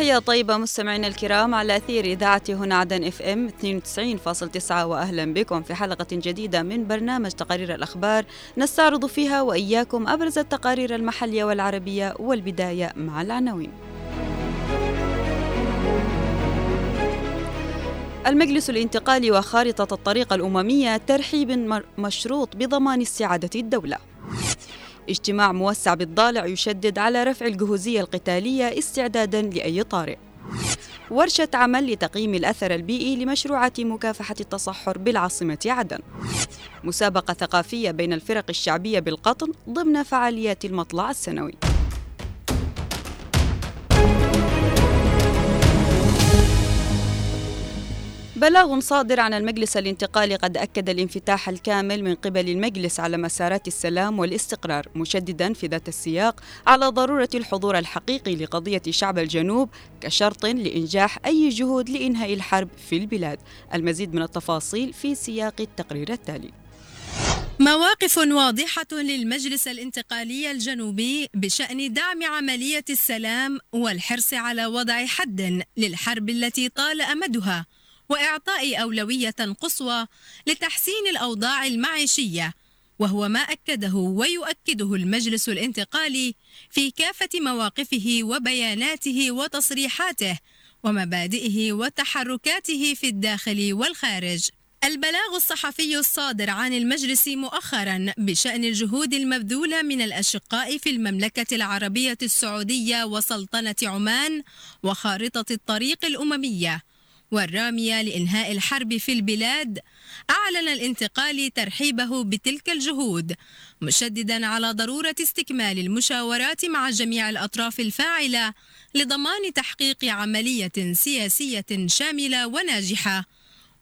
تحية طيبة مستمعينا الكرام على أثير إذاعة هنا عدن إف إم 92.9 وأهلا بكم في حلقة جديدة من برنامج تقارير الأخبار نستعرض فيها وإياكم أبرز التقارير المحلية والعربية والبداية مع العناوين. المجلس الانتقالي وخارطة الطريق الأممية ترحيب مشروط بضمان استعادة الدولة. اجتماع موسع بالضالع يشدد على رفع الجهوزية القتالية استعدادا لأي طارئ. ورشة عمل لتقييم الأثر البيئي لمشروعات مكافحة التصحر بالعاصمة عدن. مسابقة ثقافية بين الفرق الشعبية بالقطن ضمن فعاليات المطلع السنوي. بلاغ صادر عن المجلس الانتقالي قد أكد الانفتاح الكامل من قبل المجلس على مسارات السلام والاستقرار مشددا في ذات السياق على ضرورة الحضور الحقيقي لقضية شعب الجنوب كشرط لإنجاح أي جهود لإنهاء الحرب في البلاد. المزيد من التفاصيل في سياق التقرير التالي. مواقف واضحة للمجلس الانتقالي الجنوبي بشأن دعم عملية السلام والحرص على وضع حد للحرب التي طال أمدها. وإعطاء أولوية قصوى لتحسين الأوضاع المعيشية وهو ما أكده ويؤكده المجلس الانتقالي في كافة مواقفه وبياناته وتصريحاته ومبادئه وتحركاته في الداخل والخارج. البلاغ الصحفي الصادر عن المجلس مؤخرا بشأن الجهود المبذولة من الأشقاء في المملكة العربية السعودية وسلطنة عمان وخارطة الطريق الأممية والرامية لإنهاء الحرب في البلاد أعلن الانتقال ترحيبه بتلك الجهود مشددا على ضرورة استكمال المشاورات مع جميع الأطراف الفاعلة لضمان تحقيق عملية سياسية شاملة وناجحة.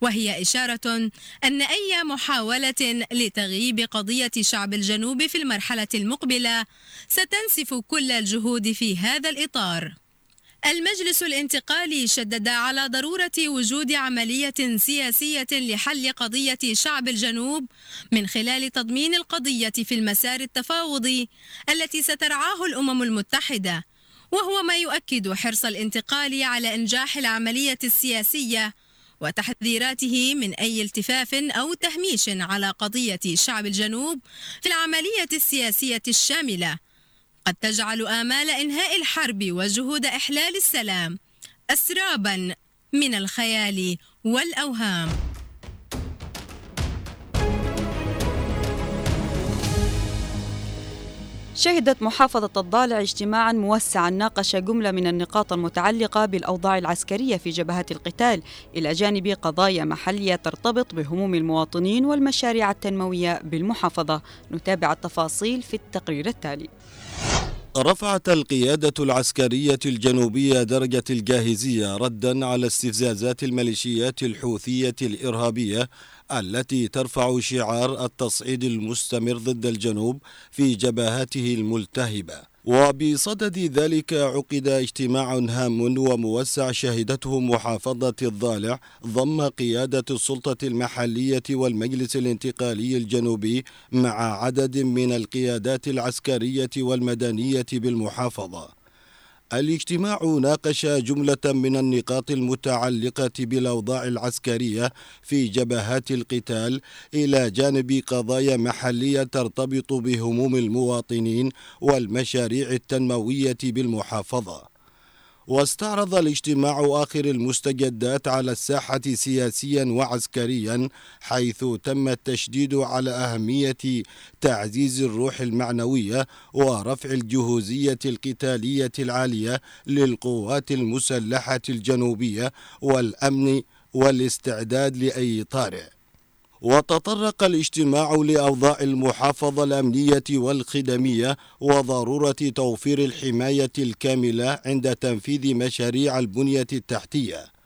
وهي إشارة أن أي محاولة لتغييب قضية شعب الجنوب في المرحلة المقبلة ستنسف كل الجهود في هذا الإطار. المجلس الانتقالي شدد على ضرورة وجود عملية سياسية لحل قضية شعب الجنوب من خلال تضمين القضية في المسار التفاوضي التي سترعاه الأمم المتحدة وهو ما يؤكد حرص الانتقال على إنجاح العملية السياسية وتحذيراته من أي التفاف أو تهميش على قضية شعب الجنوب في العملية السياسية الشاملة. قد تجعل آمال إنهاء الحرب وجهود إحلال السلام أسرابا من الخيال والأوهام. شهدت محافظة الضالع اجتماعا موسعا ناقش جملة من النقاط المتعلقة بالأوضاع العسكرية في جبهات القتال إلى جانب قضايا محلية ترتبط بهموم المواطنين والمشاريع التنموية بالمحافظة. نتابع التفاصيل في التقرير التالي. رفعت القيادة العسكرية الجنوبية درجة الجاهزية ردا على استفزازات الميليشيات الحوثية الإرهابية التي ترفع شعار التصعيد المستمر ضد الجنوب في جبهاته الملتهبة. وبصدد ذلك عقد اجتماع هام وموسع شهدته محافظة الضالع ضم قيادة السلطة المحلية والمجلس الانتقالي الجنوبي مع عدد من القيادات العسكرية والمدنية بالمحافظة. الاجتماع ناقش جملة من النقاط المتعلقة بالأوضاع العسكرية في جبهات القتال إلى جانب قضايا محلية ترتبط بهموم المواطنين والمشاريع التنموية بالمحافظة. واستعرض الاجتماع آخر المستجدات على الساحة سياسيا وعسكريا حيث تم التشديد على أهمية تعزيز الروح المعنوية ورفع الجهوزية القتالية العالية للقوات المسلحة الجنوبية والأمن والاستعداد لأي طارئ. وتطرق الاجتماع لأوضاع المحافظة الأمنية والخدمية وضرورة توفير الحماية الكاملة عند تنفيذ مشاريع البنية التحتية.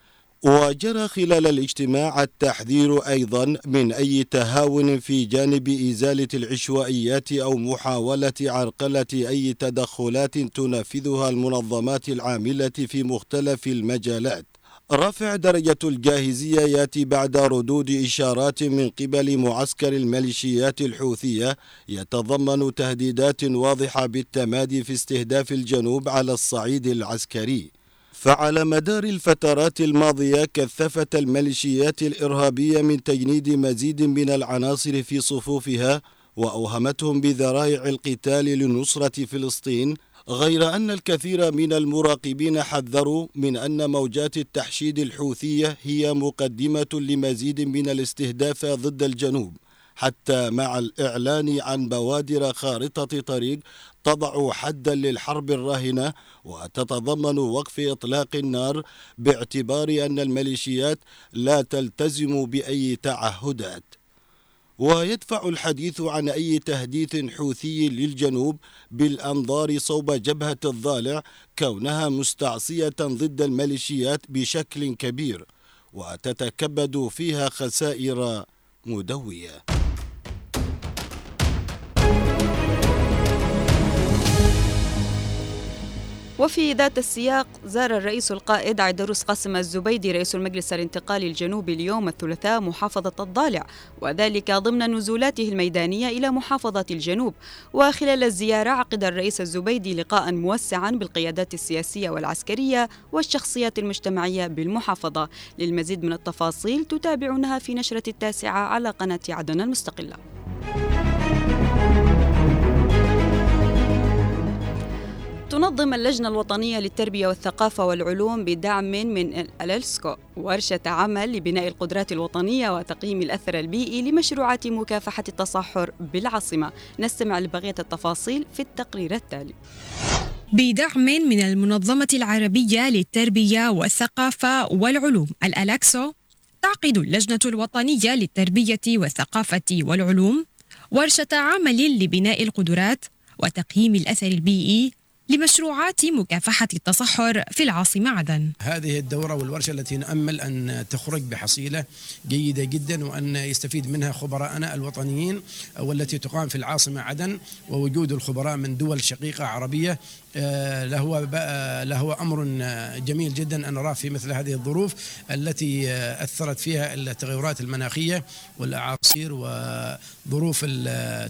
وجرى خلال الاجتماع التحذير أيضا من أي تهاون في جانب إزالة العشوائيات أو محاولة عرقلة أي تدخلات تنفذها المنظمات العاملة في مختلف المجالات. رفع درجة الجاهزية يأتي بعد ردود إشارات من قبل معسكر الميليشيات الحوثية. يتضمن تهديدات واضحة بالتمادي في استهداف الجنوب على الصعيد العسكري. فعلى مدار الفترات الماضية كثفت الميليشيات الإرهابية من تجنيد مزيد من العناصر في صفوفها وأوهمتهم بذرائع القتال لنصرة فلسطين غير أن الكثير من المراقبين حذروا من أن موجات التحشيد الحوثية هي مقدمة لمزيد من الاستهداف ضد الجنوب حتى مع الإعلان عن بوادر خارطة طريق تضع حدا للحرب الراهنة وتتضمن وقف إطلاق النار باعتبار أن الميليشيات لا تلتزم بأي تعهدات. ويدفع الحديث عن أي تهديث حوثي للجنوب بالأنظار صوب جبهة الضالع كونها مستعصية ضد الميليشيات بشكل كبير وتتكبد فيها خسائر مدوية. وفي ذات السياق زار الرئيس القائد عيدروس قاسم الزبيدي رئيس المجلس الانتقالي الجنوبي اليوم الثلاثاء محافظة الضالع وذلك ضمن نزولاته الميدانية إلى محافظة الجنوب. وخلال الزيارة عقد الرئيس الزبيدي لقاء موسعا بالقيادات السياسية والعسكرية والشخصيات المجتمعية بالمحافظة. للمزيد من التفاصيل تتابعونها في نشرة التاسعة على قناة عدن المستقلة. تنظم اللجنة الوطنية للتربية والثقافة والعلوم بدعم من الألسكو ورشة عمل لبناء القدرات الوطنية وتقييم الأثر البيئي لمشروعات مكافحة التصحر بالعاصمة. نستمع لبقية التفاصيل في التقرير التالي. بدعم من المنظمة العربية للتربية والثقافة والعلوم الألاكسو تعقد اللجنة الوطنية للتربية والثقافة والعلوم ورشة عمل لبناء القدرات وتقييم الأثر البيئي لمشروعات مكافحة التصحر في العاصمة عدن هذه الدورة والورشة التي نأمل أن تخرج بحصيلة جيدة جدا وأن يستفيد منها خبراءنا الوطنيين والتي تقام في العاصمة عدن ووجود الخبراء من دول شقيقة عربية لهو لهو أمر جميل جدا أن نراه في مثل هذه الظروف التي آه، أثرت فيها التغيرات المناخية والأعاصير وظروف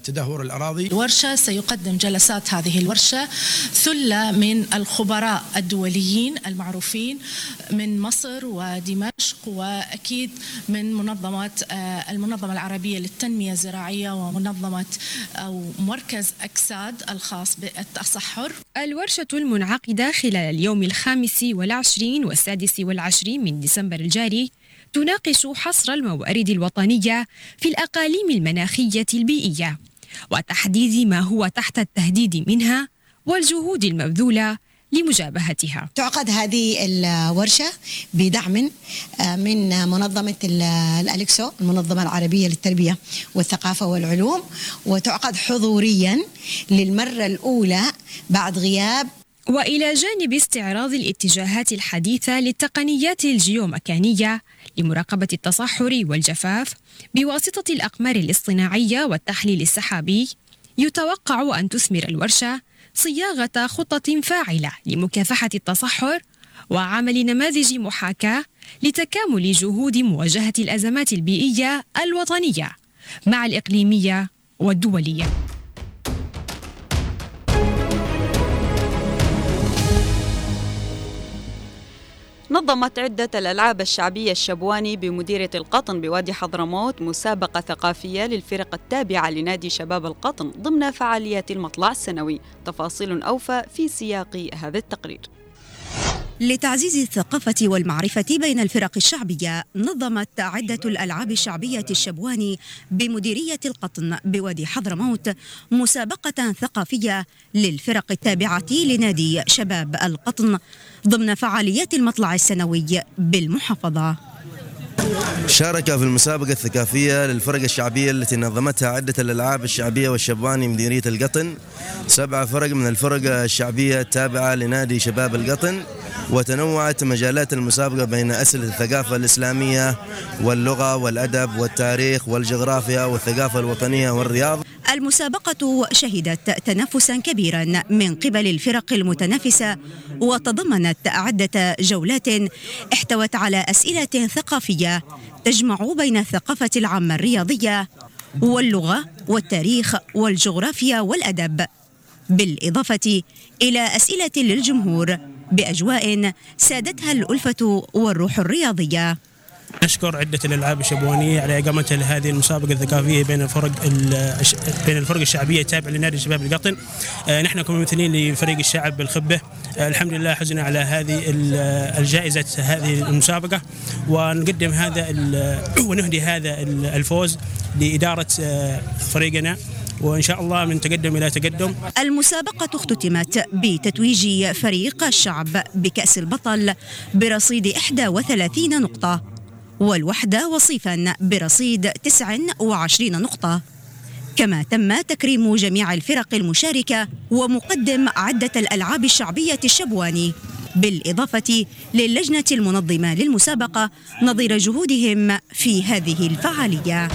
تدهور الأراضي. الورشة سيقدم جلسات هذه الورشة ثلة من الخبراء الدوليين المعروفين من مصر ودمشق وأكيد من منظمات آه، المنظمة العربية للتنمية الزراعية ومنظمة أو مركز أكساد الخاص بالتصحر. الورشة المنعقدة خلال اليوم الخامس والعشرين والسادس والعشرين من ديسمبر الجاري تناقش حصر الموارد الوطنية في الأقاليم المناخية البيئية وتحديد ما هو تحت التهديد منها والجهود المبذولة لمجابهتها. تعقد هذه الورشة بدعم آه، من منظمة الأليكسو المنظمة العربية للتربية والثقافة والعلوم وتعقد حضوريا للمرة الأولى بعد غياب. وإلى جانب استعراض الاتجاهات الحديثة للتقنيات الجيومكانيه لمراقبة التصحر والجفاف بواسطة الأقمار الاصطناعية والتحليل السحابي يتوقع أن تثمر الورشة صياغة خطة فاعلة لمكافحة التصحر وعمل نماذج محاكاة لتكامل جهود مواجهة الأزمات البيئية الوطنية مع الإقليمية والدولية. نظمت عدة الألعاب الشعبية الشبواني بمديرية القطن بوادي حضرموت مسابقة ثقافية للفرق التابعة لنادي شباب القطن ضمن فعاليات المطلع السنوي. تفاصيل أوفى في سياق هذا التقرير. لتعزيز الثقافة والمعرفة بين الفرق الشعبية نظمت عدة الألعاب الشعبية الشبواني بمديرية القطن بوادي حضرموت مسابقة ثقافية للفرق التابعة لنادي شباب القطن ضمن فعاليات المطلع السنوي بالمحافظة. شارك في المسابقة الثقافية للفرق الشعبية التي نظمتها عدة الألعاب الشعبية والشبواني مديرية القطن. سبع فرق من الفرق الشعبية التابعة لنادي شباب القطن. وتنوعت مجالات المسابقة بين أسئلة الثقافة الإسلامية واللغة والأدب والتاريخ والجغرافيا والثقافة الوطنية والرياض. المسابقة شهدت تنافسا كبيرا من قبل الفرق المتنافسة وتضمنت عدة جولات احتوت على أسئلة ثقافية تجمع بين الثقافة العامة الرياضية واللغة والتاريخ والجغرافيا والأدب بالإضافة إلى أسئلة للجمهور بأجواء سادتها الألفة والروح الرياضية. نشكر عدة الألعاب الشبوانية على إقامة هذه المسابقة الثقافية بين الفرق بين الفرق الشعبية التابعة لنادي شباب القطن. آه، نحن كممثلين لفريق الشعب بالخبة آه، الحمد لله حزنا على هذه الجائزة هذه المسابقة. ونقدم هذا ونهدي هذا الفوز لإدارة آه، فريقنا. وإن شاء الله من تقدم إلى تقدم. المسابقة اختتمت بتتويج فريق الشعب بكأس البطل برصيد 31 نقطة والوحدة وصيفا برصيد 29 نقطة. كما تم تكريم جميع الفرق المشاركة ومقدم عدة الألعاب الشعبية الشبواني بالإضافة للجنة المنظمة للمسابقة نظير جهودهم في هذه الفعالية.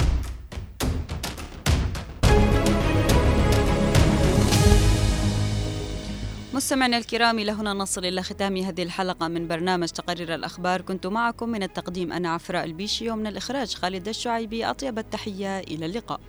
مستمعينا الكرام إلى هنا نصل إلى ختام هذه الحلقة من برنامج تقرير الأخبار. كنت معكم من التقديم أنا عفراء البيشي ومن الإخراج خالد الشعيبي. أطيب التحية إلى اللقاء.